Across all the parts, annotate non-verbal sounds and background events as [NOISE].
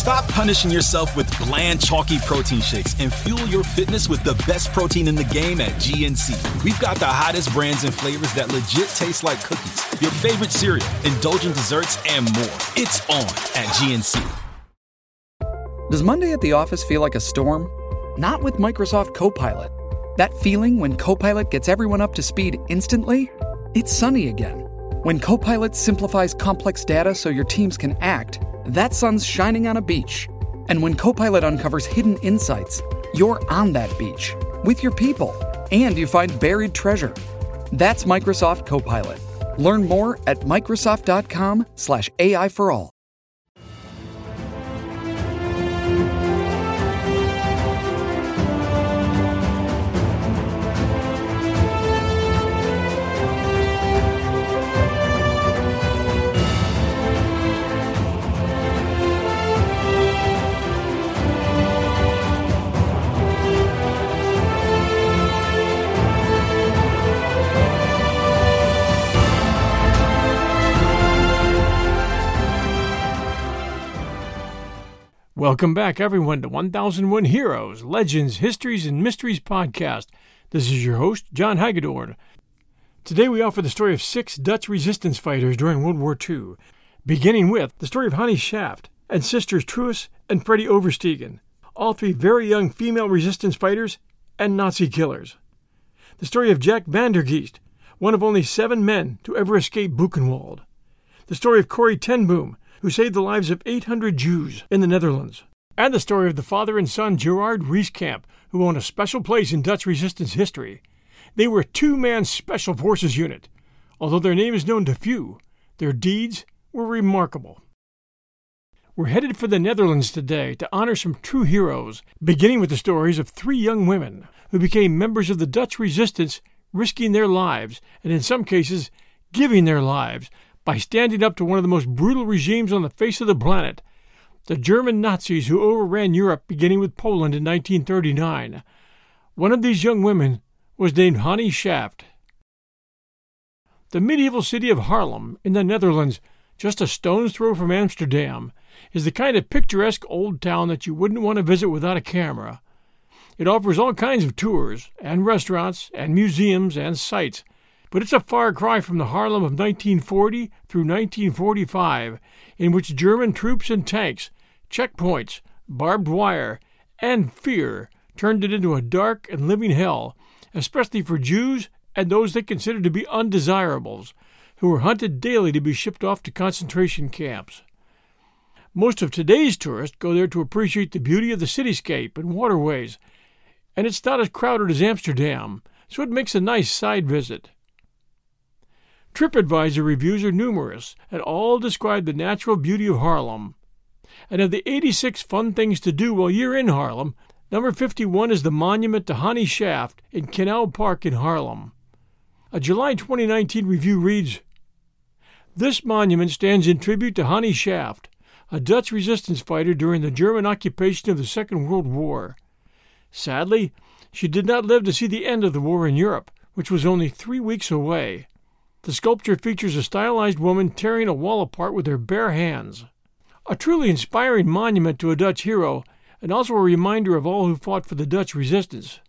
Stop punishing yourself with bland, chalky protein shakes and fuel your fitness with the best protein in the game at GNC. We've got the hottest brands and flavors that legit taste like cookies, your favorite cereal, indulgent desserts, and more. It's on at GNC. Does Monday at the office feel like a storm? Not with Microsoft Copilot. That feeling when Copilot gets everyone up to speed instantly? It's sunny again. When Copilot simplifies complex data so your teams can act, that sun's shining on a beach. And when Copilot uncovers hidden insights, you're on that beach with your people and you find buried treasure. That's Microsoft Copilot. Learn more at Microsoft.com/slash AI for all. Welcome back, everyone, to 1001 Heroes, Legends, Histories, and Mysteries podcast. This is your host, John Hagedorn. Today we offer the story of six Dutch resistance fighters during World War II, beginning with the story of Hannie Schaft and sisters Truus and Freddie Oversteegen, all three very young female resistance fighters and Nazi killers. The story of Jack Van der Geest, one of only seven men to ever escape Buchenwald. The story of Corrie ten Boom, who saved the lives of 800 Jews in the Netherlands. And the story of the father and son Gerard Reeskamp, who own a special place in Dutch resistance history. They were a two man special forces unit. Although their name is known to few, their deeds were remarkable. We're headed for the Netherlands today to honor some true heroes, beginning with the stories of three young women who became members of the Dutch resistance, risking their lives, and in some cases, giving their lives by standing up to one of the most brutal regimes on the face of the planet, the German Nazis who overran Europe beginning with Poland in 1939. One of these young women was named Hannie Schaft. The medieval city of Haarlem in the Netherlands, just a stone's throw from Amsterdam, is the kind of picturesque old town that you wouldn't want to visit without a camera. It offers all kinds of tours, and restaurants, and museums, and sights, but it's a far cry from the Haarlem of 1940 through 1945, in which German troops and tanks, checkpoints, barbed wire, and fear turned it into a dark and living hell, especially for Jews and those they considered to be undesirables, who were hunted daily to be shipped off to concentration camps. Most of today's tourists go there to appreciate the beauty of the cityscape and waterways, and it's not as crowded as Amsterdam, so it makes a nice side visit. TripAdvisor reviews are numerous and all describe the natural beauty of Haarlem. And of the 86 fun things to do while you're in Haarlem, number 51 is the monument to Hannie Schaft in Canal Park in Haarlem. A July 2019 review reads This monument stands in tribute to Hannie Schaft, a Dutch resistance fighter during the German occupation of the Second World War. Sadly, she did not live to see the end of the war in Europe, which was only three weeks away. The sculpture features a stylized woman tearing a wall apart with her bare hands. A truly inspiring monument to a Dutch hero, and also a reminder of all who fought for the Dutch resistance.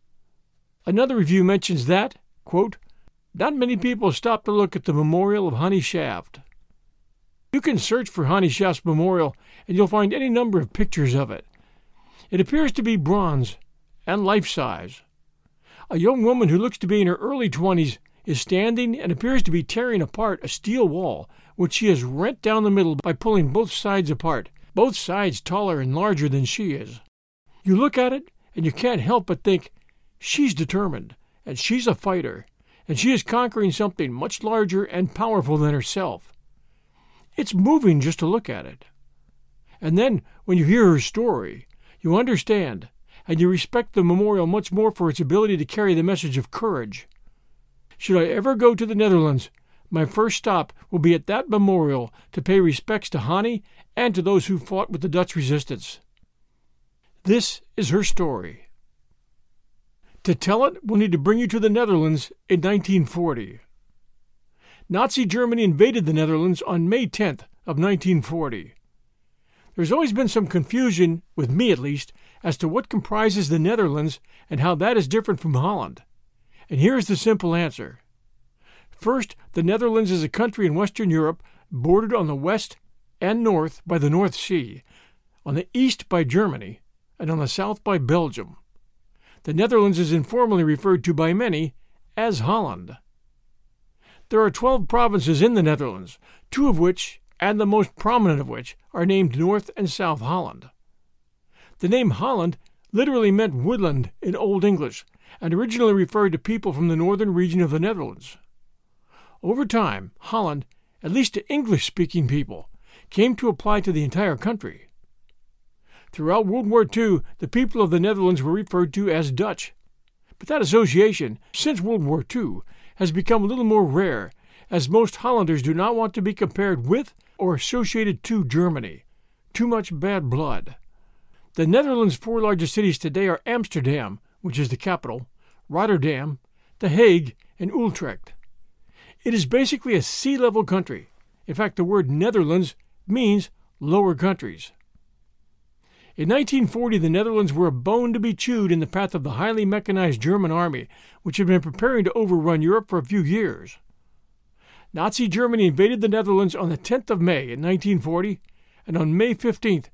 Another review mentions that, quote, not many people stop to look at the memorial of Hannie Schaft. You can search for Hannie Schaft's memorial, and you'll find any number of pictures of it. It appears to be bronze and life size. A young woman who looks to be in her early twenties is standing and appears to be tearing apart a steel wall, which she has rent down the middle by pulling both sides apart, both sides taller and larger than she is. You look at it, and you can't help but think, she's determined, and she's a fighter, and she is conquering something much larger and powerful than herself. It's moving just to look at it. And then, when you hear her story, you understand, and you respect the memorial much more for its ability to carry the message of courage should I ever go to the Netherlands, my first stop will be at that memorial to pay respects to Hannie and to those who fought with the Dutch resistance. This is her story. To tell it, we'll need to bring you to the Netherlands in 1940. Nazi Germany invaded the Netherlands on May 10th of 1940. There's always been some confusion, with me at least, as to what comprises the Netherlands and how that is different from Holland. And here is the simple answer. First, the Netherlands is a country in Western Europe bordered on the west and north by the North Sea, on the east by Germany, and on the south by Belgium. The Netherlands is informally referred to by many as Holland. There are 12 provinces in the Netherlands, two of which, and the most prominent of which, are named North and South Holland. The name Holland literally meant woodland in Old English and originally referred to people from the northern region of the Netherlands. Over time, Holland, at least to English speaking people, came to apply to the entire country. Throughout World War II, the people of the Netherlands were referred to as Dutch. But that association, since World War II, has become a little more rare, as most Hollanders do not want to be compared with or associated to Germany. Too much bad blood. The Netherlands' four largest cities today are Amsterdam, which is the capital, Rotterdam, The Hague, and Utrecht. It is basically a sea level country. In fact, the word Netherlands means lower countries. In 1940, the Netherlands were a bone to be chewed in the path of the highly mechanized German army, which had been preparing to overrun Europe for a few years. Nazi Germany invaded the Netherlands on the 10th of May in 1940, and on May 15th,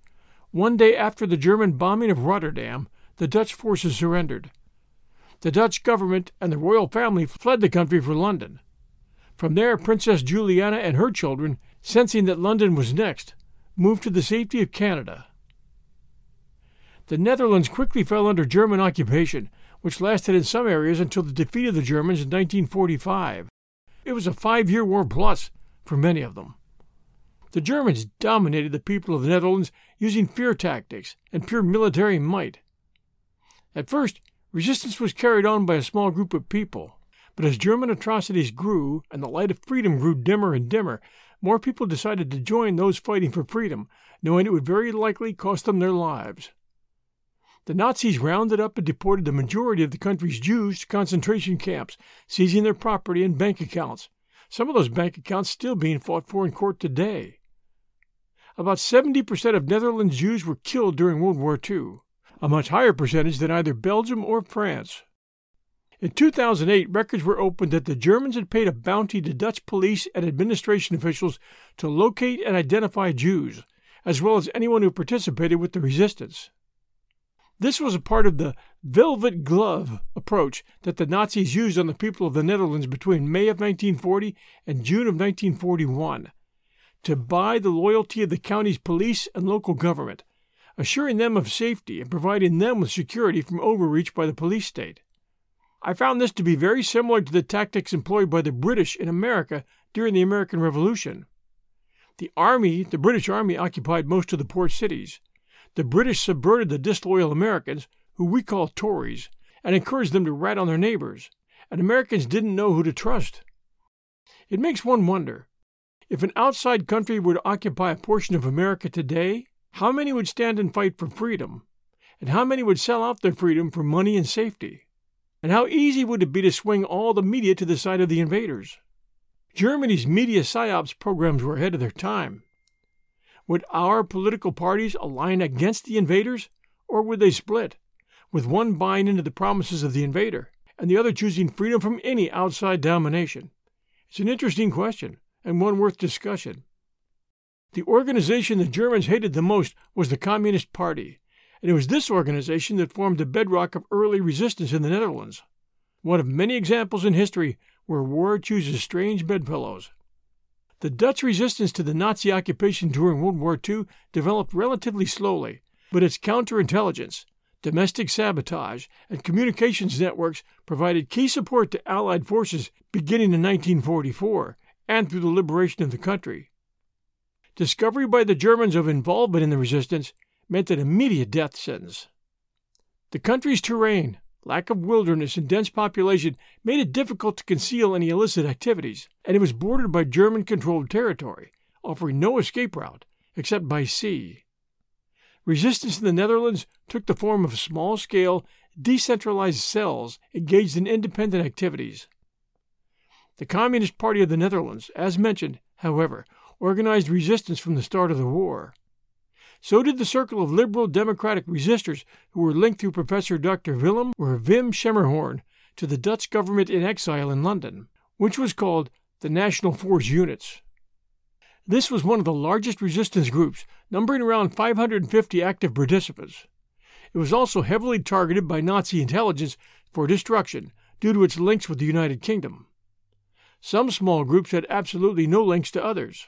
one day after the German bombing of Rotterdam, the Dutch forces surrendered. The Dutch government and the royal family fled the country for London. From there, Princess Juliana and her children, sensing that London was next, moved to the safety of Canada. The Netherlands quickly fell under German occupation, which lasted in some areas until the defeat of the Germans in 1945. It was a five year war plus for many of them. The Germans dominated the people of the Netherlands using fear tactics and pure military might. At first, resistance was carried on by a small group of people, but as German atrocities grew and the light of freedom grew dimmer and dimmer, more people decided to join those fighting for freedom, knowing it would very likely cost them their lives. The Nazis rounded up and deported the majority of the country's Jews to concentration camps, seizing their property and bank accounts, some of those bank accounts still being fought for in court today. About 70% of Netherlands Jews were killed during World War II, a much higher percentage than either Belgium or France. In 2008, records were opened that the Germans had paid a bounty to Dutch police and administration officials to locate and identify Jews, as well as anyone who participated with the resistance. This was a part of the velvet glove approach that the Nazis used on the people of the Netherlands between May of 1940 and June of 1941 to buy the loyalty of the county's police and local government, assuring them of safety and providing them with security from overreach by the police state. I found this to be very similar to the tactics employed by the British in America during the American Revolution. The army, the British Army, occupied most of the port cities, the British subverted the disloyal Americans, who we call Tories, and encouraged them to rat on their neighbors, and Americans didn't know who to trust. It makes one wonder if an outside country were to occupy a portion of America today, how many would stand and fight for freedom? And how many would sell out their freedom for money and safety? And how easy would it be to swing all the media to the side of the invaders? Germany's media psyops programs were ahead of their time. Would our political parties align against the invaders, or would they split, with one buying into the promises of the invader and the other choosing freedom from any outside domination? It's an interesting question and one worth discussion. The organization the Germans hated the most was the Communist Party, and it was this organization that formed the bedrock of early resistance in the Netherlands. One of many examples in history where war chooses strange bedfellows. The Dutch resistance to the Nazi occupation during World War II developed relatively slowly, but its counterintelligence, domestic sabotage, and communications networks provided key support to Allied forces beginning in 1944 and through the liberation of the country. Discovery by the Germans of involvement in the resistance meant an immediate death sentence. The country's terrain, lack of wilderness, and dense population made it difficult to conceal any illicit activities, and it was bordered by German controlled territory, offering no escape route except by sea. Resistance in the Netherlands took the form of small scale, decentralized cells engaged in independent activities. The Communist Party of the Netherlands, as mentioned, however, organized resistance from the start of the war. So did the circle of liberal democratic resistors who were linked through Professor Dr. Willem or Wim Schermerhorn to the Dutch government in exile in London, which was called the National Force Units. This was one of the largest resistance groups, numbering around 550 active participants. It was also heavily targeted by Nazi intelligence for destruction due to its links with the United Kingdom. Some small groups had absolutely no links to others.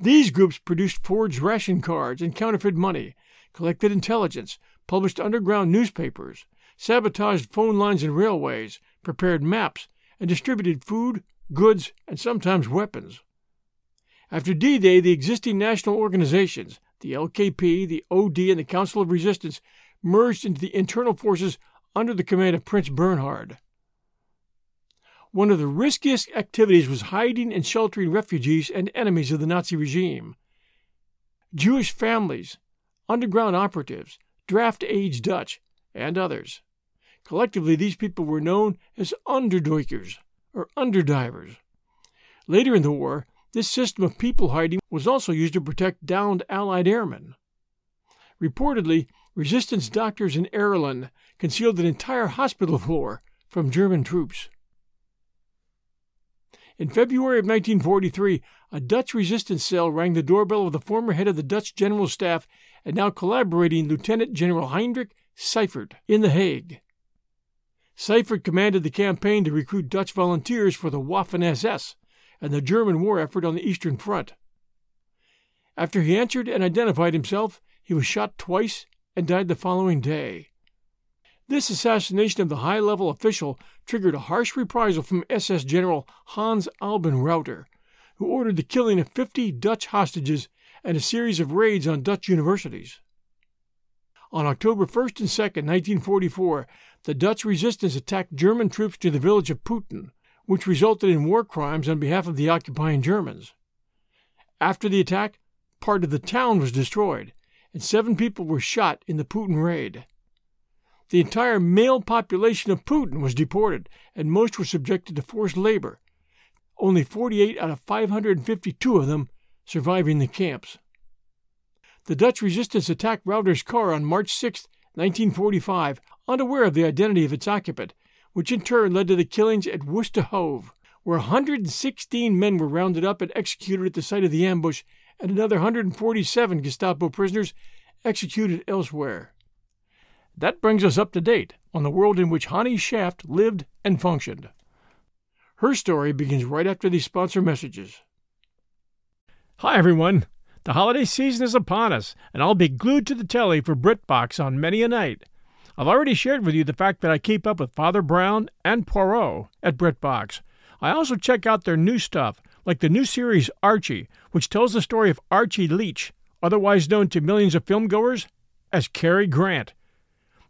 These groups produced forged ration cards and counterfeit money, collected intelligence, published underground newspapers, sabotaged phone lines and railways, prepared maps, and distributed food, goods, and sometimes weapons. After D Day, the existing national organizations, the LKP, the OD, and the Council of Resistance, merged into the internal forces under the command of Prince Bernhard. One of the riskiest activities was hiding and sheltering refugees and enemies of the Nazi regime. Jewish families, underground operatives, draft age Dutch, and others. Collectively, these people were known as underduikers, or underdivers. Later in the war, this system of people hiding was also used to protect downed Allied airmen. Reportedly, resistance doctors in Ireland concealed an entire hospital [LAUGHS] floor from German troops. In February of 1943, a Dutch resistance cell rang the doorbell of the former head of the Dutch General Staff and now collaborating Lieutenant General Heinrich Seyffardt in The Hague. Seyffardt commanded the campaign to recruit Dutch volunteers for the Waffen SS and the German war effort on the Eastern Front. After he answered and identified himself, he was shot twice and died the following day. This assassination of the high level official triggered a harsh reprisal from SS General Hans Albin Rauter, who ordered the killing of 50 Dutch hostages and a series of raids on Dutch universities. On October 1st and 2nd, 1944, the Dutch resistance attacked German troops near the village of Putten, which resulted in war crimes on behalf of the occupying Germans. After the attack, part of the town was destroyed, and seven people were shot in the Putten raid. The entire male population of Putten was deported, and most were subjected to forced labor, only 48 out of 552 of them surviving the camps. The Dutch resistance attacked Rauter's car on March 6, 1945, unaware of the identity of its occupant, which in turn led to the killings at Woeste where 116 men were rounded up and executed at the site of the ambush, and another 147 Gestapo prisoners executed elsewhere. That brings us up to date on the world in which Hannie Schaft lived and functioned. Her story begins right after these sponsor messages. Hi, everyone. The holiday season is upon us, and I'll be glued to the telly for BritBox on many a night. I've already shared with you the fact that I keep up with Father Brown and Poirot at BritBox. I also check out their new stuff, like the new series Archie, which tells the story of Archie Leach, otherwise known to millions of filmgoers as Cary Grant.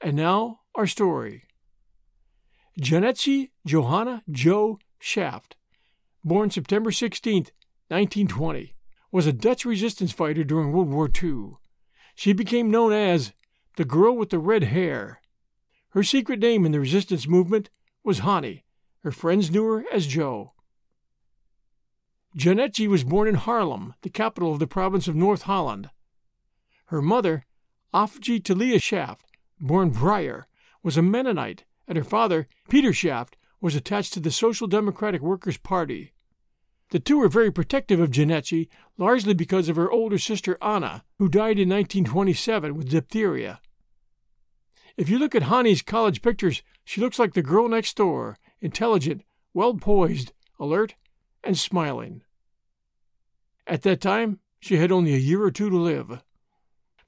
And now, our story. Jannetje Johanna Jo Schaft, born September 16, 1920, was a Dutch resistance fighter during World War II. She became known as the girl with the red hair. Her secret name in the resistance movement was Hannie. Her friends knew her as Jo. Janetje was born in Haarlem, the capital of the province of North Holland. Her mother, Afje Talia Schaft, born Breyer, was a Mennonite, and her father, Peter Schaft, was attached to the Social Democratic Workers' Party. The two were very protective of Janetje, largely because of her older sister Anna, who died in 1927 with diphtheria. If you look at Hannie's college pictures, she looks like the girl next door, intelligent, well poised, alert, and smiling. At that time, she had only a year or two to live.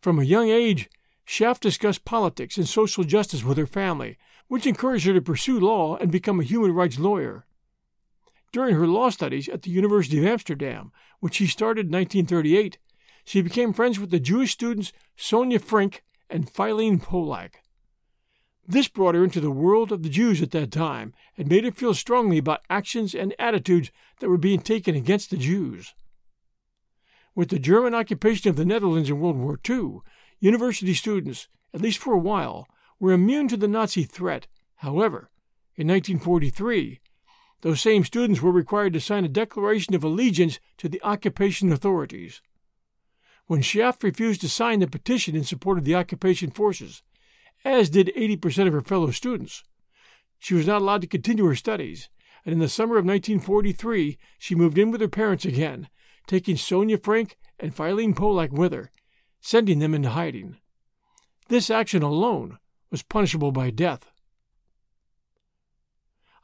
From a young age, Schaft discussed politics and social justice with her family, which encouraged her to pursue law and become a human rights lawyer. During her law studies at the University of Amsterdam, which she started in 1938, she became friends with the Jewish students Sonia Frenk and Philine Polak. This brought her into the world of the Jews at that time and made her feel strongly about actions and attitudes that were being taken against the Jews. With the German occupation of the Netherlands in World War II, university students, at least for a while, were immune to the Nazi threat. However, in 1943, those same students were required to sign a declaration of allegiance to the occupation authorities. When Schaft refused to sign the petition in support of the occupation forces, as did 80% of her fellow students, she was not allowed to continue her studies, and in the summer of 1943 she moved in with her parents again, taking Sonia Frenk and Philine Polak with her, sending them into hiding. This action alone was punishable by death.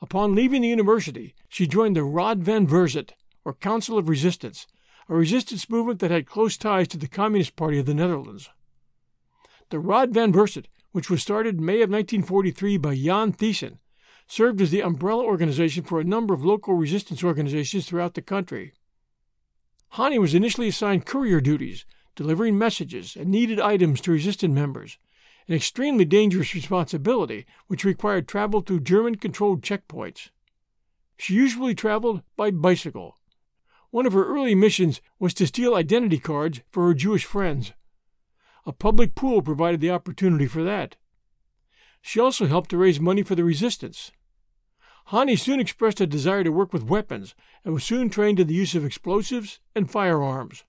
Upon leaving the university, she joined the Raad van Verzet, or Council of Resistance, a resistance movement that had close ties to the Communist Party of the Netherlands. The Raad van Verzet, which was started in May of 1943 by Jan Thijssen, served as the umbrella organization for a number of local resistance organizations throughout the country. Hannie was initially assigned courier duties, delivering messages and needed items to resistance members, an extremely dangerous responsibility which required travel through German controlled checkpoints. She usually traveled by bicycle. One of her early missions was to steal identity cards for her Jewish friends. A public pool provided the opportunity for that. She also helped to raise money for the resistance. Hannie soon expressed a desire to work with weapons and was soon trained in the use of explosives and firearms.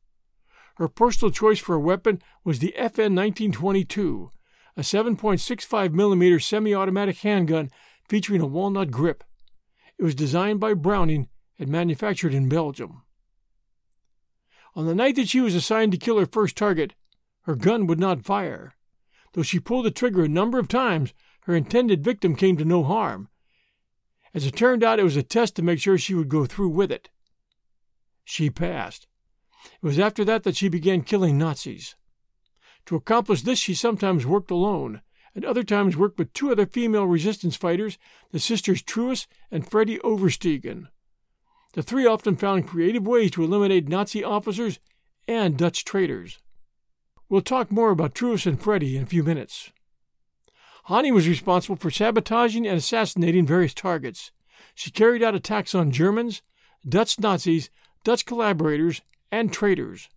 Her personal choice for a weapon was the FN 1922, a 7.65 millimeter semi-automatic handgun featuring a walnut grip. It was designed by Browning and manufactured in Belgium. On the night that she was assigned to kill her first target, her gun would not fire. Though she pulled the trigger a number of times, her intended victim came to no harm. As it turned out, it was a test to make sure she would go through with it. She passed. It was after that that she began killing Nazis. To accomplish this, she sometimes worked alone, and other times worked with two other female resistance fighters, the sisters Truus and Freddie Oversteegen. The three often found creative ways to eliminate Nazi officers and Dutch traitors. We'll talk more about Truus and Freddie in a few minutes. Hannie was responsible for sabotaging and assassinating various targets. She carried out attacks on Germans, Dutch Nazis, Dutch collaborators, and traitors.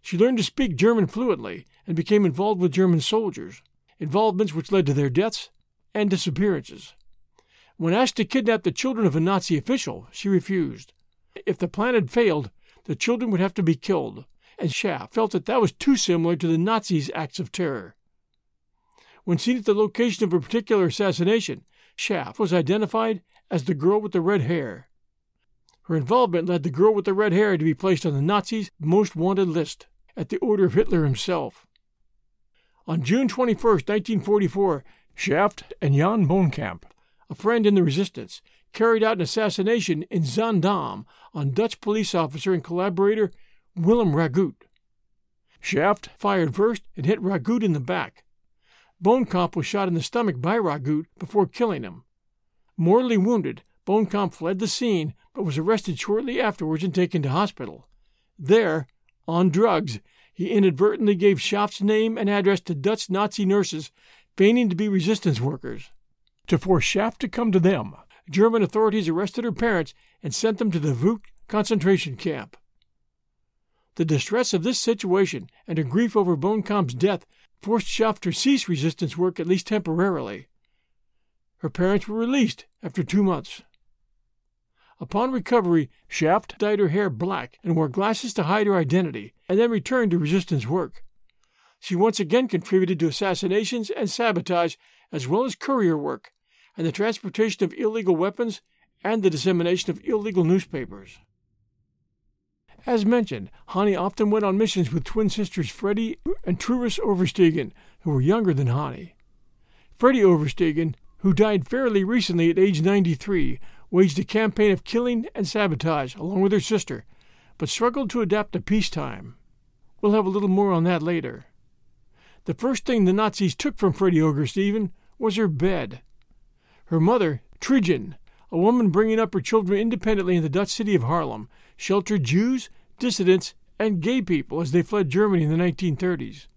She learned to speak German fluently and became involved with German soldiers, involvements which led to their deaths and disappearances. When asked to kidnap the children of a Nazi official, she refused. If the plan had failed, the children would have to be killed, and Schaft felt that that was too similar to the Nazis' acts of terror. When seen at the location of a particular assassination, Schaft was identified as the girl with the red hair. Her involvement led the girl with the red hair to be placed on the Nazis' most wanted list at the order of Hitler himself. On June 21, 1944, Schaft and Jan Bonekamp, a friend in the resistance, carried out an assassination in Zaandam on Dutch police officer and collaborator Willem Ragut. Schaft fired first and hit Ragut in the back. Bonekamp was shot in the stomach by Ragut before killing him. Mortally wounded, Bonekamp fled the scene but was arrested shortly afterwards and taken to hospital. There, on drugs, he inadvertently gave Schaft's name and address to Dutch Nazi nurses feigning to be resistance workers. To force Schaft to come to them, German authorities arrested her parents and sent them to the Vught concentration camp. The distress of this situation and her grief over Bonekamp's death forced Schaft to cease resistance work at least temporarily. Her parents were released after two months. Upon recovery, Schaft dyed her hair black and wore glasses to hide her identity, and then returned to resistance work. She once again contributed to assassinations and sabotage, as well as courier work, and the transportation of illegal weapons and the dissemination of illegal newspapers. As mentioned, Hannie often went on missions with twin sisters Freddie and Truus Oversteegen, who were younger than Hannie. Freddie Oversteegen, who died fairly recently at age 93, waged a campaign of killing and sabotage along with her sister, but struggled to adapt to peacetime. We'll have a little more on that later. The first thing the Nazis took from Freddie Oversteegen was her bed. Her mother, Trijan, a woman bringing up her children independently in the Dutch city of Haarlem, sheltered Jews, dissidents, and gay people as they fled Germany in the 1930s.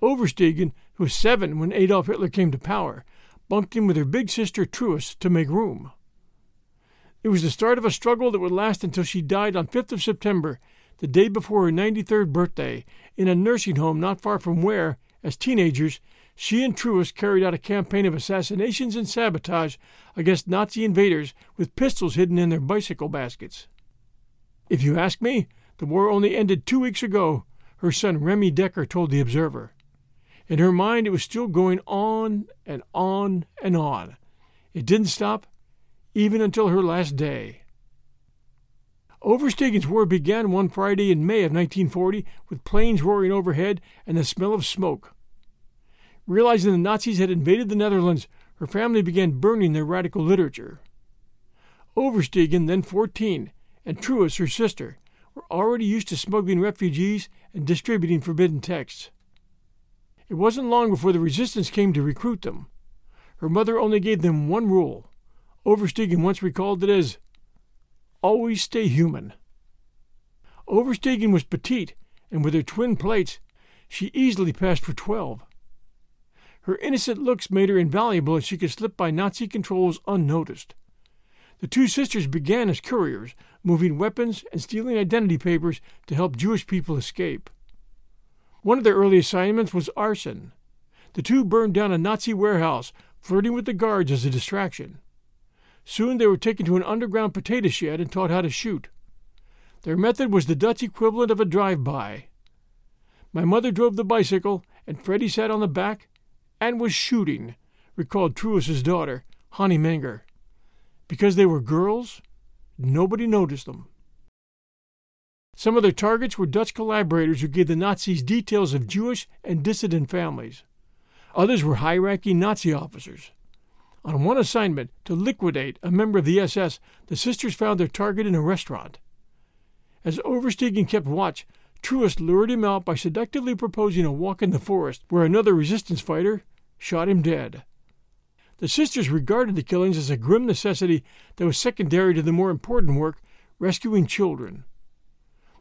Oversteegen, who was seven when Adolf Hitler came to power, bunked in with her big sister Truus to make room. It was the start of a struggle that would last until she died on 5th of September, the day before her 93rd birthday, in a nursing home not far from where, as teenagers, she and Truus carried out a campaign of assassinations and sabotage against Nazi invaders with pistols hidden in their bicycle baskets. If you ask me, the war only ended two weeks ago, her son Remi Dekker told The Observer. In her mind, it was still going on and on and on. It didn't stop, even until her last day. Oversteegen's war began one Friday in May of 1940 with planes roaring overhead and the smell of smoke. Realizing the Nazis had invaded the Netherlands, her family began burning their radical literature. Oversteegen, then 14, and Truus, her sister, were already used to smuggling refugees and distributing forbidden texts. It wasn't long before the resistance came to recruit them. Her mother only gave them one rule. Oversteegen once recalled it as always stay human. Oversteegen was petite, and with her twin plates, she easily passed for twelve. Her innocent looks made her invaluable as she could slip by Nazi controls unnoticed. The two sisters began as couriers, moving weapons and stealing identity papers to help Jewish people escape. One of their early assignments was arson. The two burned down a Nazi warehouse, flirting with the guards as a distraction. Soon they were taken to an underground potato shed and taught how to shoot. Their method was the Dutch equivalent of a drive by. My mother drove the bicycle, and Freddie sat on the back and was shooting, recalled Truus's daughter, Hanni Menger. Because they were girls, nobody noticed them. Some of their targets were Dutch collaborators who gave the Nazis details of Jewish and dissident families. Others were high ranking Nazi officers. On one assignment to liquidate a member of the SS, the sisters found their target in a restaurant. As Oversteegen kept watch, Truus lured him out by seductively proposing a walk in the forest, where another resistance fighter shot him dead. The sisters regarded the killings as a grim necessity that was secondary to the more important work, rescuing children.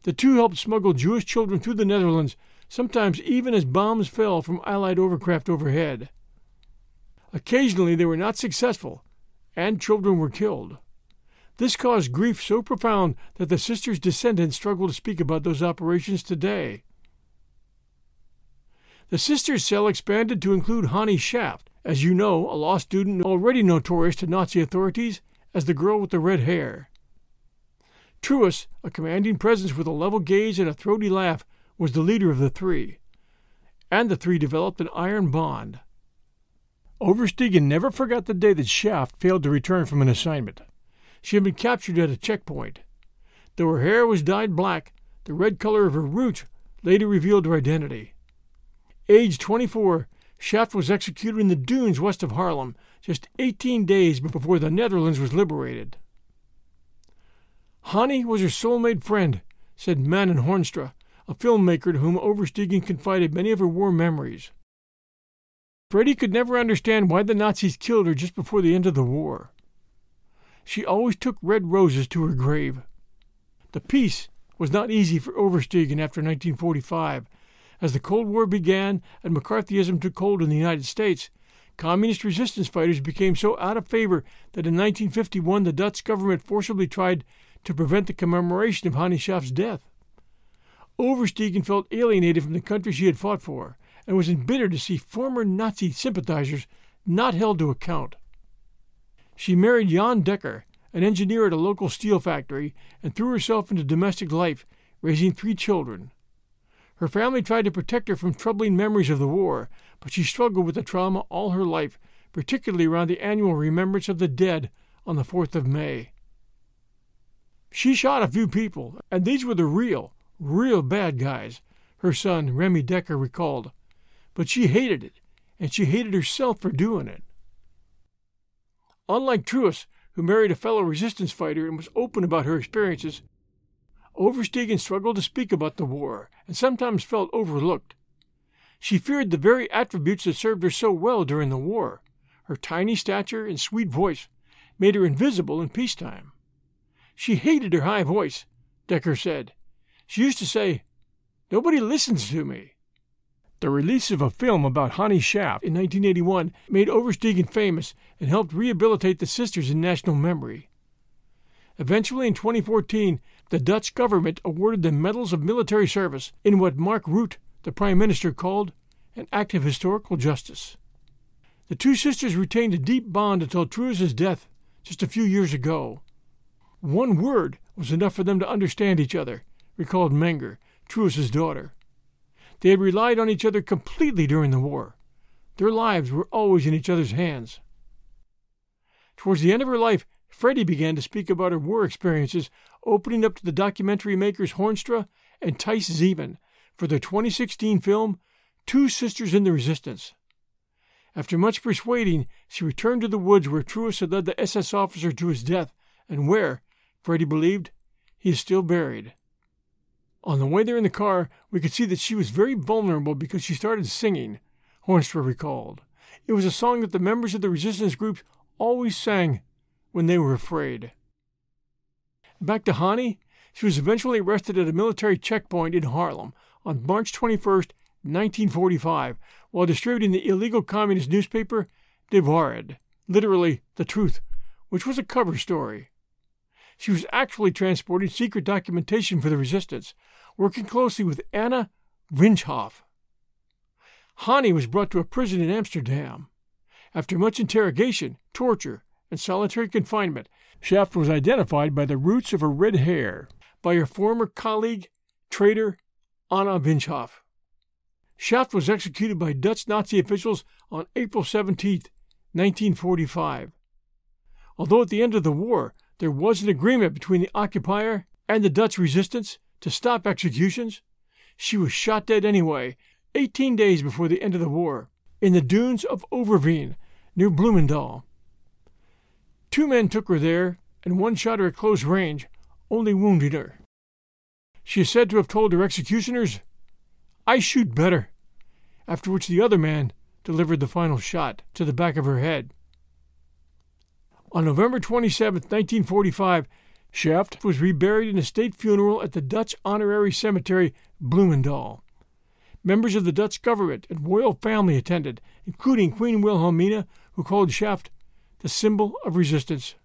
The two helped smuggle Jewish children through the Netherlands, sometimes even as bombs fell from Allied overcraft overhead. Occasionally they were not successful, and children were killed. This caused grief so profound that the sisters' descendants struggle to speak about those operations today. The sisters' cell expanded to include Hannie Schaft, as you know, a law student already notorious to Nazi authorities as the girl with the red hair. Truus, a commanding presence with a level gaze and a throaty laugh, was the leader of the three. And the three developed an iron bond. Oversteegen never forgot the day that Schaft failed to return from an assignment. She had been captured at a checkpoint. Though her hair was dyed black, the red color of her roots later revealed her identity. Aged 24, Schaft was executed in the dunes west of Haarlem just 18 days before the Netherlands was liberated. Hannie was her soul-made friend, said Manon Hornstra, a filmmaker to whom Oversteegen confided many of her war memories. Freddie could never understand why the Nazis killed her just before the end of the war. She always took red roses to her grave. The peace was not easy for Oversteegen after 1945. As the Cold War began and McCarthyism took hold in the United States, communist resistance fighters became so out of favor that in 1951 the Dutch government forcibly tried to prevent the commemoration of Hannie Schaft's death. Oversteegen felt alienated from the country she had fought for and was embittered to see former Nazi sympathizers not held to account. She married Jan Dekker, an engineer at a local steel factory, and threw herself into domestic life, raising three children. Her family tried to protect her from troubling memories of the war, but she struggled with the trauma all her life, particularly around the annual remembrance of the dead on the 4th of May. She shot a few people, and these were the real, real bad guys, her son Remi Dekker recalled. But she hated it, and she hated herself for doing it. Unlike Truus, who married a fellow resistance fighter and was open about her experiences, Oversteegen struggled to speak about the war and sometimes felt overlooked. She feared the very attributes that served her so well during the war. Her tiny stature and sweet voice made her invisible in peacetime. She hated her high voice, Dekker said. She used to say, Nobody listens to me. The release of a film about Hannie Schaft in 1981 made Oversteegen famous and helped rehabilitate the sisters in national memory. Eventually, in 2014, the Dutch government awarded them medals of military service in what Mark Rutte, the Prime Minister, called an act of historical justice. The two sisters retained a deep bond until Truus's death just a few years ago. One word was enough for them to understand each other, recalled Menger, Truus's daughter. They had relied on each other completely during the war. Their lives were always in each other's hands. Towards the end of her life, Freddie began to speak about her war experiences, opening up to the documentary makers Hornstra and Thijs Zeeman for their 2016 film Two Sisters in the Resistance. After much persuading, she returned to the woods where Truus had led the SS officer to his death, and where, Freddie believed, he is still buried. On the way there in the car, we could see that she was very vulnerable because she started singing, Hornstra recalled. It was a song that the members of the resistance groups always sang when they were afraid. Back to Hannie, she was eventually arrested at a military checkpoint in Haarlem on March 21, 1945, while distributing the illegal communist newspaper De Waarheid, literally The Truth, which was a cover story. She was actually transporting secret documentation for the resistance, working closely with Anna Vinschhoff. Hannie was brought to a prison in Amsterdam. After much interrogation, torture, and solitary confinement, Schaft was identified by the roots of her red hair by her former colleague, traitor Anna Vinschhoff. Schaft was executed by Dutch Nazi officials on April 17, 1945. Although at the end of the war there was an agreement between the occupier and the Dutch resistance to stop executions, she was shot dead anyway, 18 days before the end of the war, in the dunes of Overveen, near Bloemendaal. Two men took her there, and one shot her at close range, only wounding her. She is said to have told her executioners, I shoot better, after which the other man delivered the final shot to the back of her head. On November 27, 1945, Schaft was reburied in a state funeral at the Dutch Honorary Cemetery, Bloemendaal. Members of the Dutch government and royal family attended, including Queen Wilhelmina, who called Schaft the symbol of resistance.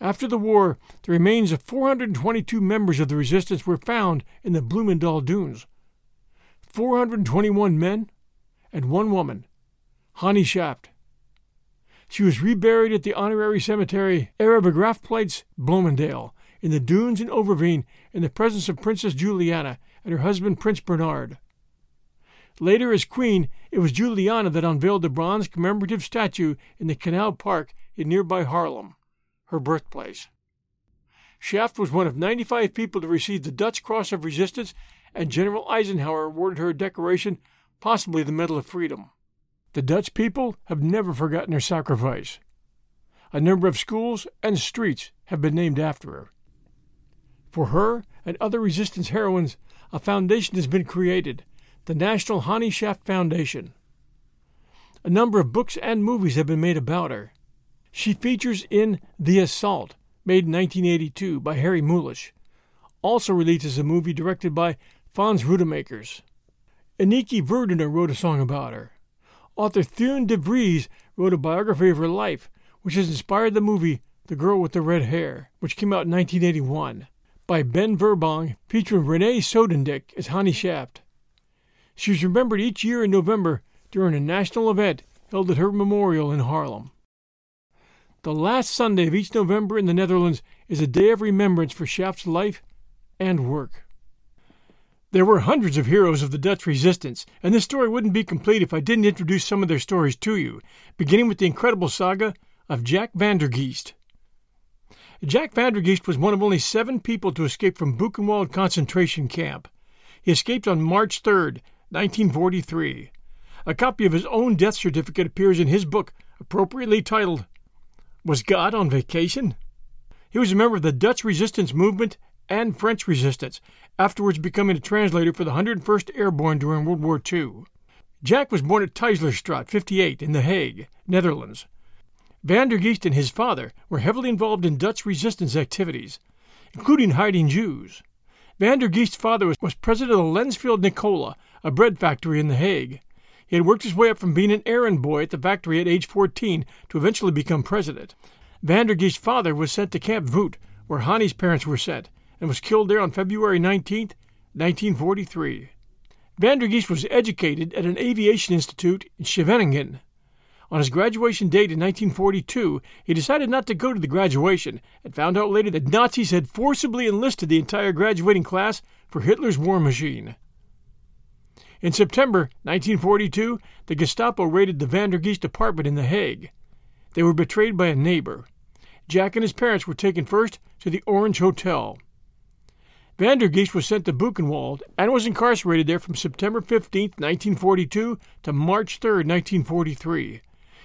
After the war, the remains of 422 members of the resistance were found in the Bloemendaal dunes. 421 men and one woman, Hannie Schaft. She was reburied at the honorary cemetery Erebegraafplaats Bloemendaal in the dunes in Overveen in the presence of Princess Juliana and her husband Prince Bernhard. Later, as queen, it was Juliana that unveiled the bronze commemorative statue in the Canal Park in nearby Haarlem, her birthplace. Schaft was one of 95 people to receive the Dutch Cross of Resistance, and General Eisenhower awarded her a decoration, possibly the Medal of Freedom. The Dutch people have never forgotten her sacrifice. A number of schools and streets have been named after her. For her and other resistance heroines, a foundation has been created, the National Hannie Schaft Foundation. A number of books and movies have been made about her. She features in The Assault, made in 1982 by Harry Mulisch, also released as a movie directed by Fons Rademakers. Aniki Verdener wrote a song about her. Author Theun de Vries wrote a biography of her life, which has inspired the movie The Girl with the Red Hair, which came out in 1981, by Ben Verbong, featuring Renee Soutendijk as Hannie Schaft. She is remembered each year in November during a national event held at her memorial in Haarlem. The last Sunday of each November in the Netherlands is a day of remembrance for Schaap's life and work. There were hundreds of heroes of the Dutch resistance, and this story wouldn't be complete if I didn't introduce some of their stories to you, beginning with the incredible saga of Jack Van der Geest. Jack Van der Geest was one of only seven people to escape from Buchenwald concentration camp. He escaped on March 3, 1943. A copy of his own death certificate appears in his book, appropriately titled, Was God on Vacation? He was a member of the Dutch resistance movement and French resistance, afterwards becoming a translator for the 101st Airborne during World War II. Jack was born at Tijslerstraat 58 in The Hague, Netherlands. Van der Geest and his father were heavily involved in Dutch resistance activities, including hiding Jews. Van der Geest's father was, president of the Lensfield Nicola, a bread factory in The Hague. He had worked his way up from being an errand boy at the factory at age 14 to eventually become president. Van der Geest's father was sent to Camp Vught, where Hannie's parents were sent, and was killed there on February 19, 1943. Van der Geest was educated at an aviation institute in Scheveningen. On his graduation date in 1942, he decided not to go to the graduation and found out later that Nazis had forcibly enlisted the entire graduating class for Hitler's war machine. In September 1942, the Gestapo raided the Van der Geest apartment in The Hague. They were betrayed by a neighbor. Jack and his parents were taken first to the Orange Hotel. Van der Geest was sent to Buchenwald and was incarcerated there from September 15, 1942 to March 3, 1943.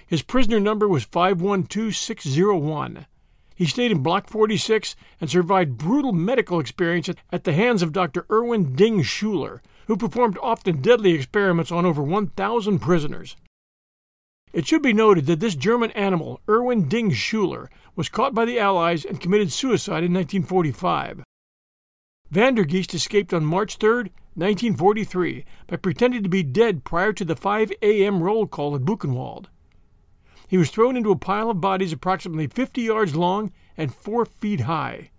His prisoner number was 512601. He stayed in Block 46 and survived brutal medical experience at the hands of Dr. Erwin Ding Schuler, who performed often deadly experiments on over 1,000 prisoners. It should be noted that this German animal, Erwin Ding Schuler, was caught by the Allies and committed suicide in 1945. Van der Geest escaped on March 3, 1943, by pretending to be dead prior to the 5 a.m. roll call at Buchenwald. He was thrown into a pile of bodies approximately 50 yards long and 4 feet high.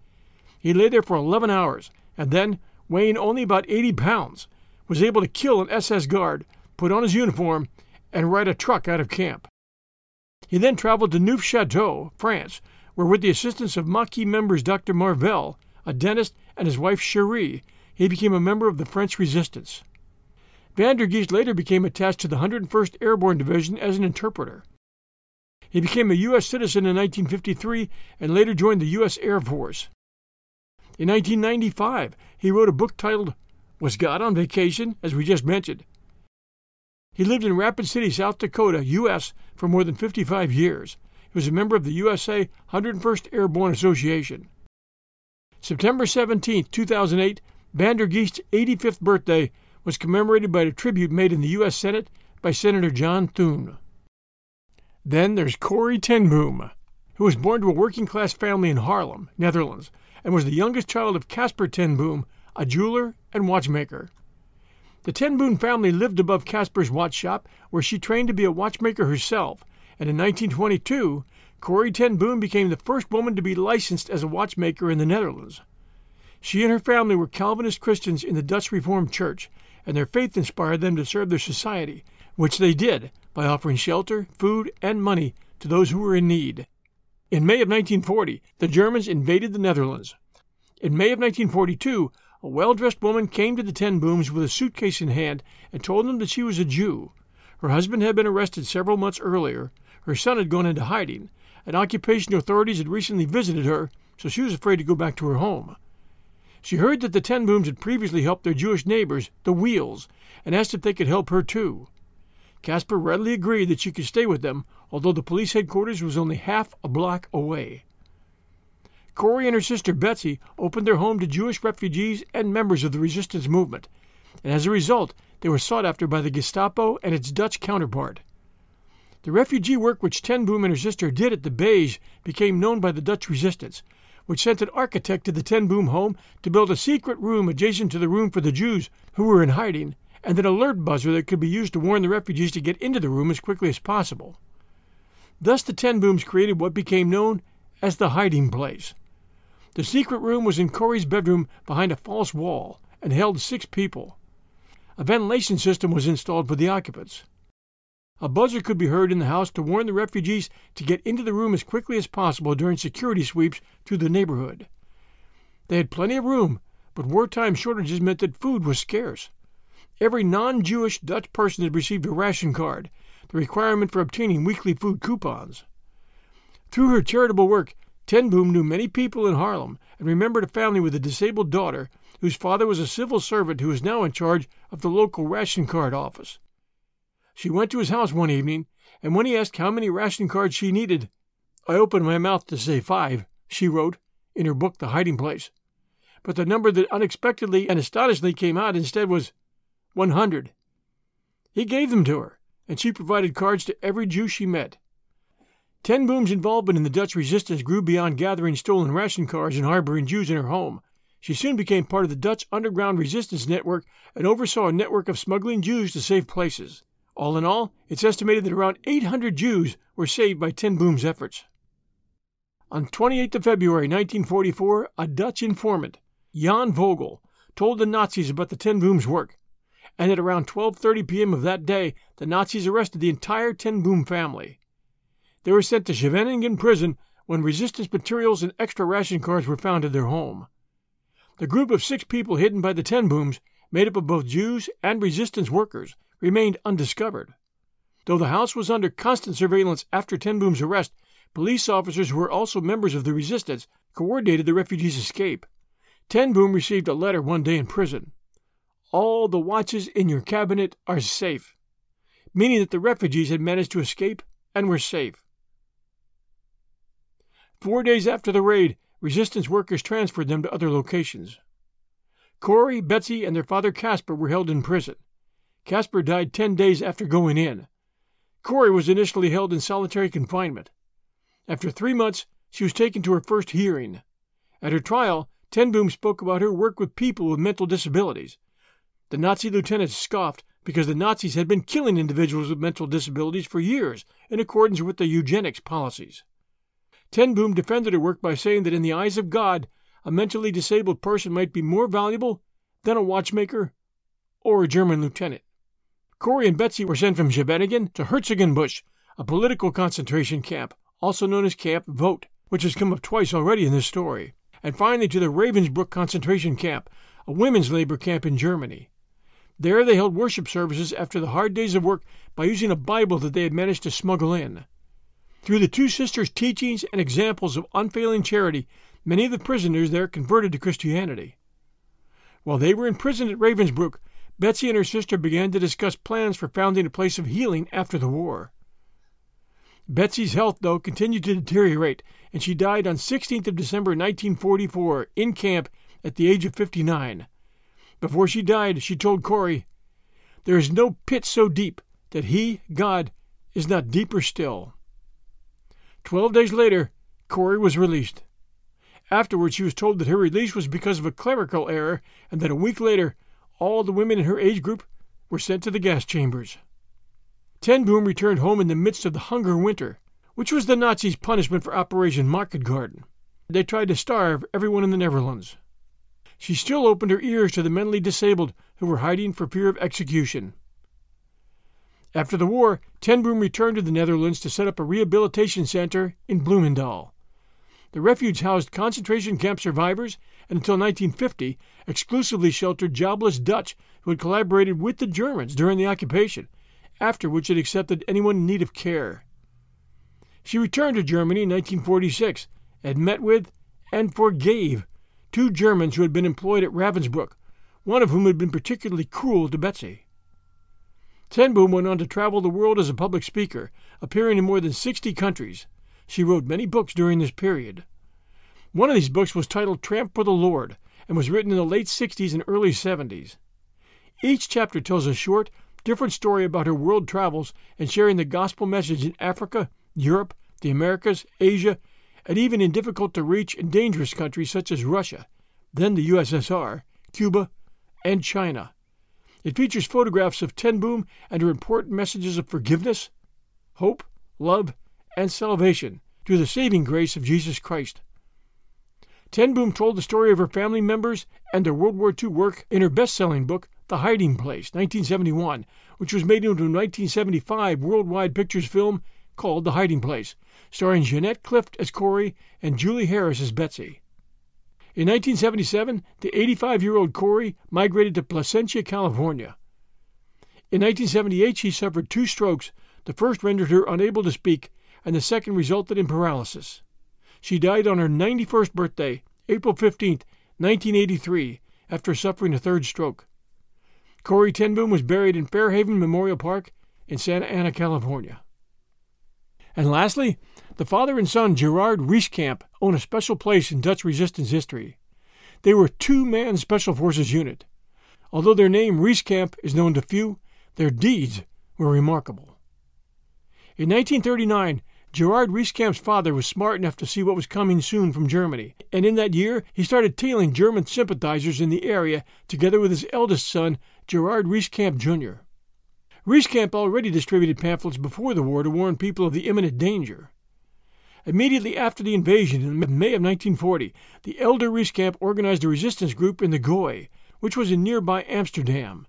He lay there for 11 hours, and then, weighing only about 80 pounds, was able to kill an SS guard, put on his uniform, and ride a truck out of camp. He then traveled to Neufchâteau, France, where, with the assistance of Maquis members Dr. Marvell, a dentist, and his wife Cherie, he became a member of the French resistance. Van der Geest later became attached to the 101st Airborne Division as an interpreter. He became a U.S. citizen in 1953 and later joined the U.S. Air Force. In 1995, he wrote a book titled Was God on Vacation, as we just mentioned. He lived in Rapid City, South Dakota, U.S., for more than 55 years. He was a member of the USA 101st Airborne Association. September 17, 2008, Van der Geest's 85th birthday was commemorated by a tribute made in the U.S. Senate by Senator John Thune. Then there's Corrie ten Boom, who was born to a working class family in Haarlem, Netherlands, and was the youngest child of Casper ten Boom, a jeweler and watchmaker. The ten Boom family lived above Casper's watch shop, where she trained to be a watchmaker herself, and in 1922, Corrie ten Boom became the first woman to be licensed as a watchmaker in the Netherlands. She and her family were Calvinist Christians in the Dutch Reformed Church, and their faith inspired them to serve their society, which they did by offering shelter, food, and money to those who were in need. In May of 1940, the Germans invaded the Netherlands. In May of 1942, a well dressed woman came to the Ten Booms with a suitcase in hand and told them that she was a Jew. Her husband had been arrested several months earlier, her son had gone into hiding, and occupation authorities had recently visited her, so she was afraid to go back to her home. She heard that the Ten Booms had previously helped their Jewish neighbors, the Weils, and asked if they could help her too. Casper readily agreed that she could stay with them, although the police headquarters was only half a block away. Corrie and her sister Betsy opened their home to Jewish refugees and members of the resistance movement, and as a result, they were sought after by the Gestapo and its Dutch counterpart. The refugee work which Ten Boom and her sister did at the Beje became known by the Dutch resistance, which sent an architect to the Ten Boom home to build a secret room adjacent to the room for the Jews who were in hiding, and an alert buzzer that could be used to warn the refugees to get into the room as quickly as possible. Thus, the Ten Booms created what became known as the hiding place. The secret room was in Corrie's bedroom behind a false wall and held six people. A ventilation system was installed for the occupants. A buzzer could be heard in the house to warn the refugees to get into the room as quickly as possible during security sweeps through the neighborhood. They had plenty of room, but wartime shortages meant that food was scarce. Every non Jewish Dutch person had received a ration card, the requirement for obtaining weekly food coupons. Through her charitable work, Ten Boom knew many people in Haarlem and remembered a family with a disabled daughter whose father was a civil servant who was now in charge of the local ration card office. She went to his house one evening, and when he asked how many ration cards she needed, I opened my mouth to say five, she wrote in her book The Hiding Place. But the number that unexpectedly and astonishingly came out instead was 100. He gave them to her, and she provided cards to every Jew she met. Ten Boom's involvement in the Dutch resistance grew beyond gathering stolen ration cards and harboring Jews in her home. She soon became part of the Dutch underground resistance network and oversaw a network of smuggling Jews to safe places. All in all, it's estimated that around 800 Jews were saved by Ten Boom's efforts. On 28th of February 1944, a Dutch informant, Jan Vogel, told the Nazis about the Ten Boom's work, and at around 12:30 p.m. of that day, the Nazis arrested the entire Ten Boom family. They were sent to Scheveningen prison when resistance materials and extra ration cards were found at their home. The group of six people hidden by the Ten Booms, made up of both Jews and resistance workers, remained undiscovered. Though the house was under constant surveillance after Ten Boom's arrest, police officers who were also members of the resistance coordinated the refugees' escape. Ten Boom received a letter one day in prison. All the watches in your cabinet are safe, meaning that the refugees had managed to escape and were safe. Four days after the raid, resistance workers transferred them to other locations. Corrie, Betsy, and their father Casper were held in prison. Casper died ten days after going in. Corrie was initially held in solitary confinement. After three months, she was taken to her first hearing. At her trial, Ten Boom spoke about her work with people with mental disabilities. The Nazi lieutenant scoffed because the Nazis had been killing individuals with mental disabilities for years in accordance with their eugenics policies. Ten Boom defended her work by saying that in the eyes of God, a mentally disabled person might be more valuable than a watchmaker or a German lieutenant. Corrie and Betsy were sent from Scheveningen to Herzogenbusch, a political concentration camp, also known as Camp Vught, which has come up twice already in this story, and finally to the Ravensbrück concentration camp, a women's labor camp in Germany. There they held worship services after the hard days of work by using a Bible that they had managed to smuggle in. Through the two sisters' teachings and examples of unfailing charity, many of the prisoners there converted to Christianity. While they were in prison at Ravensbrück, Betsy and her sister began to discuss plans for founding a place of healing after the war. Betsy's health, though, continued to deteriorate, and she died on 16th of December 1944 in camp at the age of 59. Before she died, she told Corrie, There is no pit so deep that he, God, is not deeper still. Twelve days later, Corrie was released. Afterwards, she was told that her release was because of a clerical error and that a week later, all the women in her age group were sent to the gas chambers. Ten Boom returned home in the midst of the hunger winter, which was the Nazis' punishment for Operation Market Garden. They tried to starve everyone in the Netherlands. She still opened her ears to the mentally disabled who were hiding for fear of execution. After the war, Ten Boom returned to the Netherlands to set up a rehabilitation center in Bloemendaal. The refuge housed concentration camp survivors and until 1950 exclusively sheltered jobless Dutch who had collaborated with the Germans during the occupation, after which it accepted anyone in need of care. She returned to Germany in 1946 and met with and forgave two Germans who had been employed at Ravensbrück, one of whom had been particularly cruel to Betsy. Ten Boom went on to travel the world as a public speaker, appearing in more than 60 countries. She wrote many books during this period. One of these books was titled Tramp for the Lord and was written in the late 60s and early 70s. Each chapter tells a short, different story about her world travels and sharing the gospel message in Africa, Europe, the Americas, Asia, and even in difficult to reach and dangerous countries such as Russia, then the USSR, Cuba, and China. It features photographs of Ten Boom and her important messages of forgiveness, hope, love, and salvation through the saving grace of Jesus Christ. Ten Boom told the story of her family members and their World War II work in her best selling book, The Hiding Place, 1971, which was made into a 1975 Worldwide Pictures film called The Hiding Place, starring Jeanette Clift as Corrie and Julie Harris as Betsy. In 1977, the 85 year old Corrie migrated to Placentia, California. In 1978, she suffered two strokes. The first rendered her unable to speak, and the second resulted in paralysis. She died on her 91st birthday, April 15, 1983, after suffering a third stroke. Corrie ten Boom was buried in Fairhaven Memorial Park in Santa Ana, California. And lastly, the father and son Gerard Reeskamp own a special place in Dutch resistance history. They were two man Special Forces unit. Although their name Reeskamp is known to few, their deeds were remarkable. In 1939, Gerard Reeskamp's father was smart enough to see what was coming soon from Germany, and in that year he started tailing German sympathizers in the area together with his eldest son, Gerard Reeskamp Jr. Reeskamp already distributed pamphlets before the war to warn people of the imminent danger. Immediately after the invasion in May of 1940, the elder Reeskamp organized a resistance group in the Gooi, which was in nearby Amsterdam.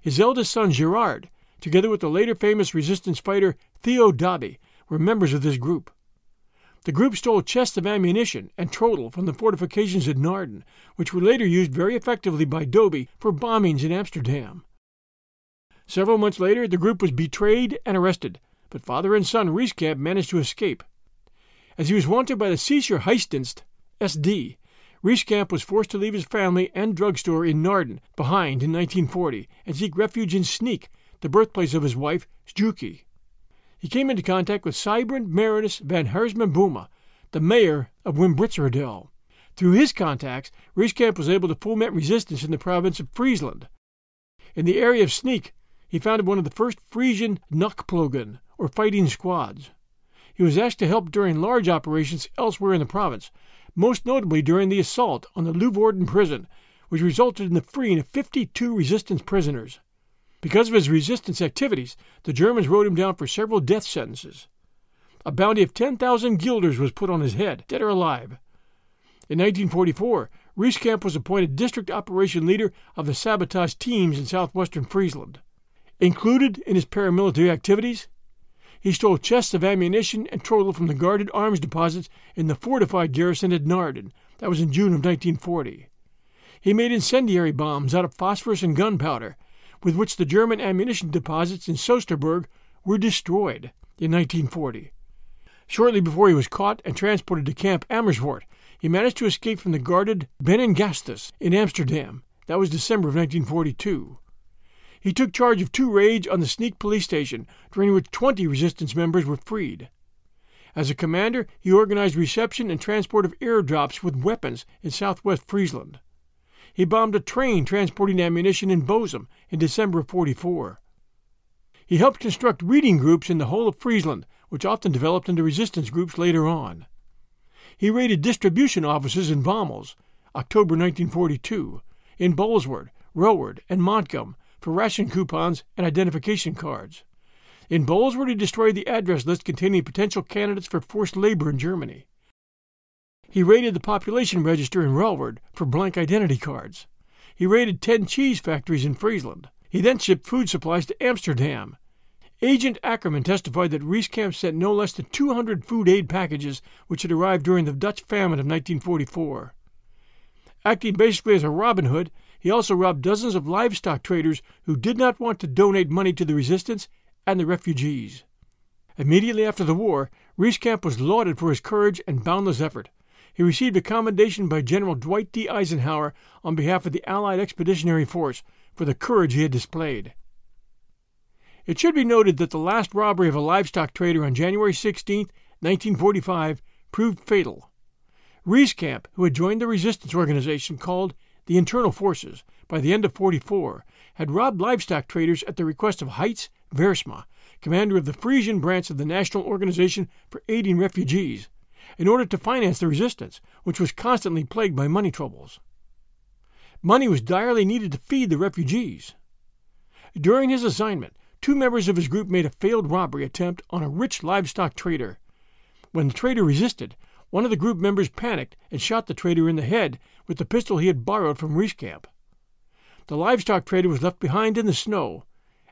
His eldest son Gerard, together with the later famous resistance fighter Theo Dobbe, were members of this group. The group stole chests of ammunition and trotyl from the fortifications at Naarden, which were later used very effectively by Dobbe for bombings in Amsterdam. Several months later, the group was betrayed and arrested, but father and son Reeskamp managed to escape. As he was wanted by the Sicherheitsdienst, SD, Reeskamp was forced to leave his family and drugstore in Naarden behind in 1940 and seek refuge in Sneek, the birthplace of his wife, Sjoeke he came into contact with Siebrand Marinus van Haersma Buma, the mayor of Wymbritseradeel. Through his contacts, Reeskamp was able to foment resistance in the province of Friesland. In the area of Sneek, he founded one of the first Frisian Knokploegen, or fighting squads. He was asked to help during large operations elsewhere in the province, most notably during the assault on the Leeuwarden prison, which resulted in the freeing of 52 resistance prisoners. Because of his resistance activities, the Germans wrote him down for several death sentences. A bounty of 10,000 guilders was put on his head, dead or alive. In 1944, Reeskamp was appointed district operation leader of the sabotage teams in southwestern Friesland. Included in his paramilitary activities, he stole chests of ammunition and trotyl from the guarded arms deposits in the fortified garrison at Naarden. That was in June of 1940. He made incendiary bombs out of phosphorus and gunpowder with which the German ammunition deposits in Soesterberg were destroyed in 1940. Shortly before he was caught and transported to Camp Amersfoort, he managed to escape from the guarded Benen in Amsterdam. That was December of 1942. He took charge of two raids on the Sneek police station, during which 20 resistance members were freed. As a commander, he organized reception and transport of airdrops with weapons in southwest Friesland. He bombed a train transporting ammunition in Bosum in December of 44. He helped construct reading groups in the whole of Friesland, which often developed into resistance groups later on. He raided distribution offices in Wommels, October 1942, in Bolsward, Roward, and Montcalm for ration coupons and identification cards. In Bolsward, he destroyed the address list containing potential candidates for forced labor in Germany. He raided the population register in Relward for blank identity cards. He raided 10 cheese factories in Friesland. He then shipped food supplies to Amsterdam. Agent Ackerman testified that Reeskamp sent no less than 200 food aid packages which had arrived during the Dutch famine of 1944. Acting basically as a Robin Hood, he also robbed dozens of livestock traders who did not want to donate money to the resistance and the refugees. Immediately after the war, Reeskamp was lauded for his courage and boundless effort. He received a commendation by General Dwight D. Eisenhower on behalf of the Allied Expeditionary Force for the courage he had displayed. It should be noted that the last robbery of a livestock trader on January 16, 1945, proved fatal. Reeskamp, who had joined the resistance organization called the Internal Forces by the end of 44, had robbed livestock traders at the request of Heitz Versma, commander of the Frisian branch of the National Organization for Aiding Refugees, in order to finance the resistance, which was constantly plagued by money troubles. Money was direly needed to feed the refugees. During his assignment, two members of his group made a failed robbery attempt on a rich livestock trader. When the trader resisted, one of the group members panicked and shot the trader in the head with the pistol he had borrowed from Reeskamp. The livestock trader was left behind in the snow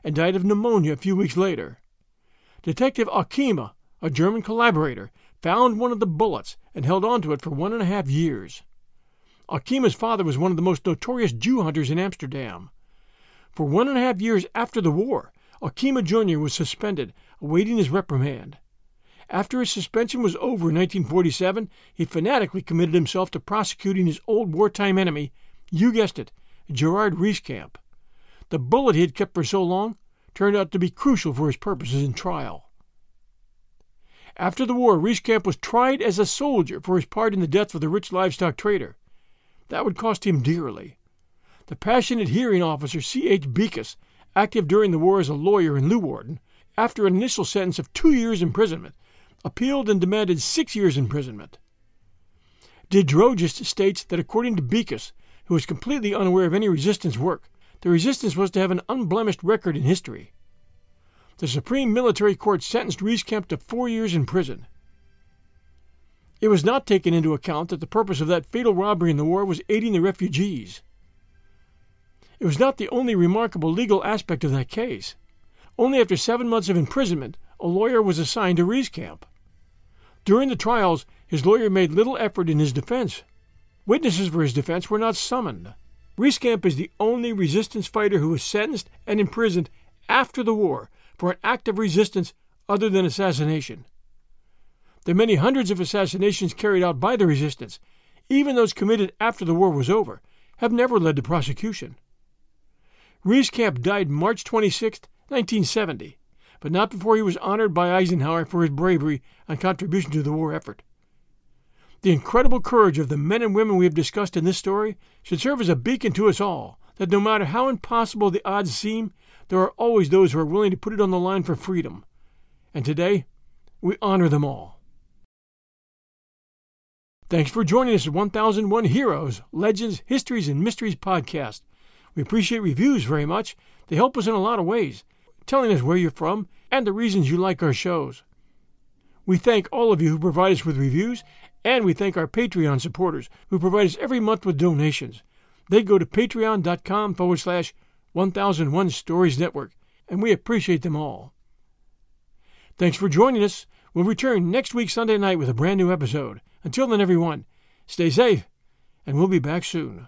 and died of pneumonia a few weeks later. Detective Okima, a German collaborator, found one of the bullets and held on to it for one and a half years. Okima's father was one of the most notorious Jew hunters in Amsterdam. For one and a half years after the war, Okima Jr. was suspended, awaiting his reprimand. After his suspension was over in 1947, he fanatically committed himself to prosecuting his old wartime enemy, you guessed it, Gerard Reeskamp. The bullet he had kept for so long turned out to be crucial for his purposes in trial. After the war, Reeskamp was tried as a soldier for his part in the death of the rich livestock trader. That would cost him dearly. The passionate hearing officer C. H. Beekes, active during the war as a lawyer in Leeuwarden, after an initial sentence of two years' imprisonment, appealed and demanded six years' imprisonment. De states that according to Beekes, who was completely unaware of any resistance work, the resistance was to have an unblemished record in history. The Supreme Military Court sentenced Reeskamp to four years in prison. It was not taken into account that the purpose of that fatal robbery in the war was aiding the refugees. It was not the only remarkable legal aspect of that case. Only after seven months of imprisonment, a lawyer was assigned to Reeskamp. During the trials, his lawyer made little effort in his defense. Witnesses for his defense were not summoned. Reeskamp is the only resistance fighter who was sentenced and imprisoned after the war for an act of resistance other than assassination. The many hundreds of assassinations carried out by the resistance, even those committed after the war was over, have never led to prosecution. Reeskamp died March 26, 1970, but not before he was honored by Eisenhower for his bravery and contribution to the war effort. The incredible courage of the men and women we have discussed in this story should serve as a beacon to us all that no matter how impossible the odds seem, there are always those who are willing to put it on the line for freedom. And today, we honor them all. Thanks for joining us at 1001 Heroes, Legends, Histories, and Mysteries podcast. We appreciate reviews very much. They help us in a lot of ways, telling us where you're from and the reasons you like our shows. We thank all of you who provide us with reviews and we thank our Patreon supporters who provide us every month with donations. They go to patreon.com forward slash 1001 Stories Network, and we appreciate them all. Thanks for joining us. We'll return next week, Sunday night, with a brand new episode. Until then, everyone, stay safe, and we'll be back soon.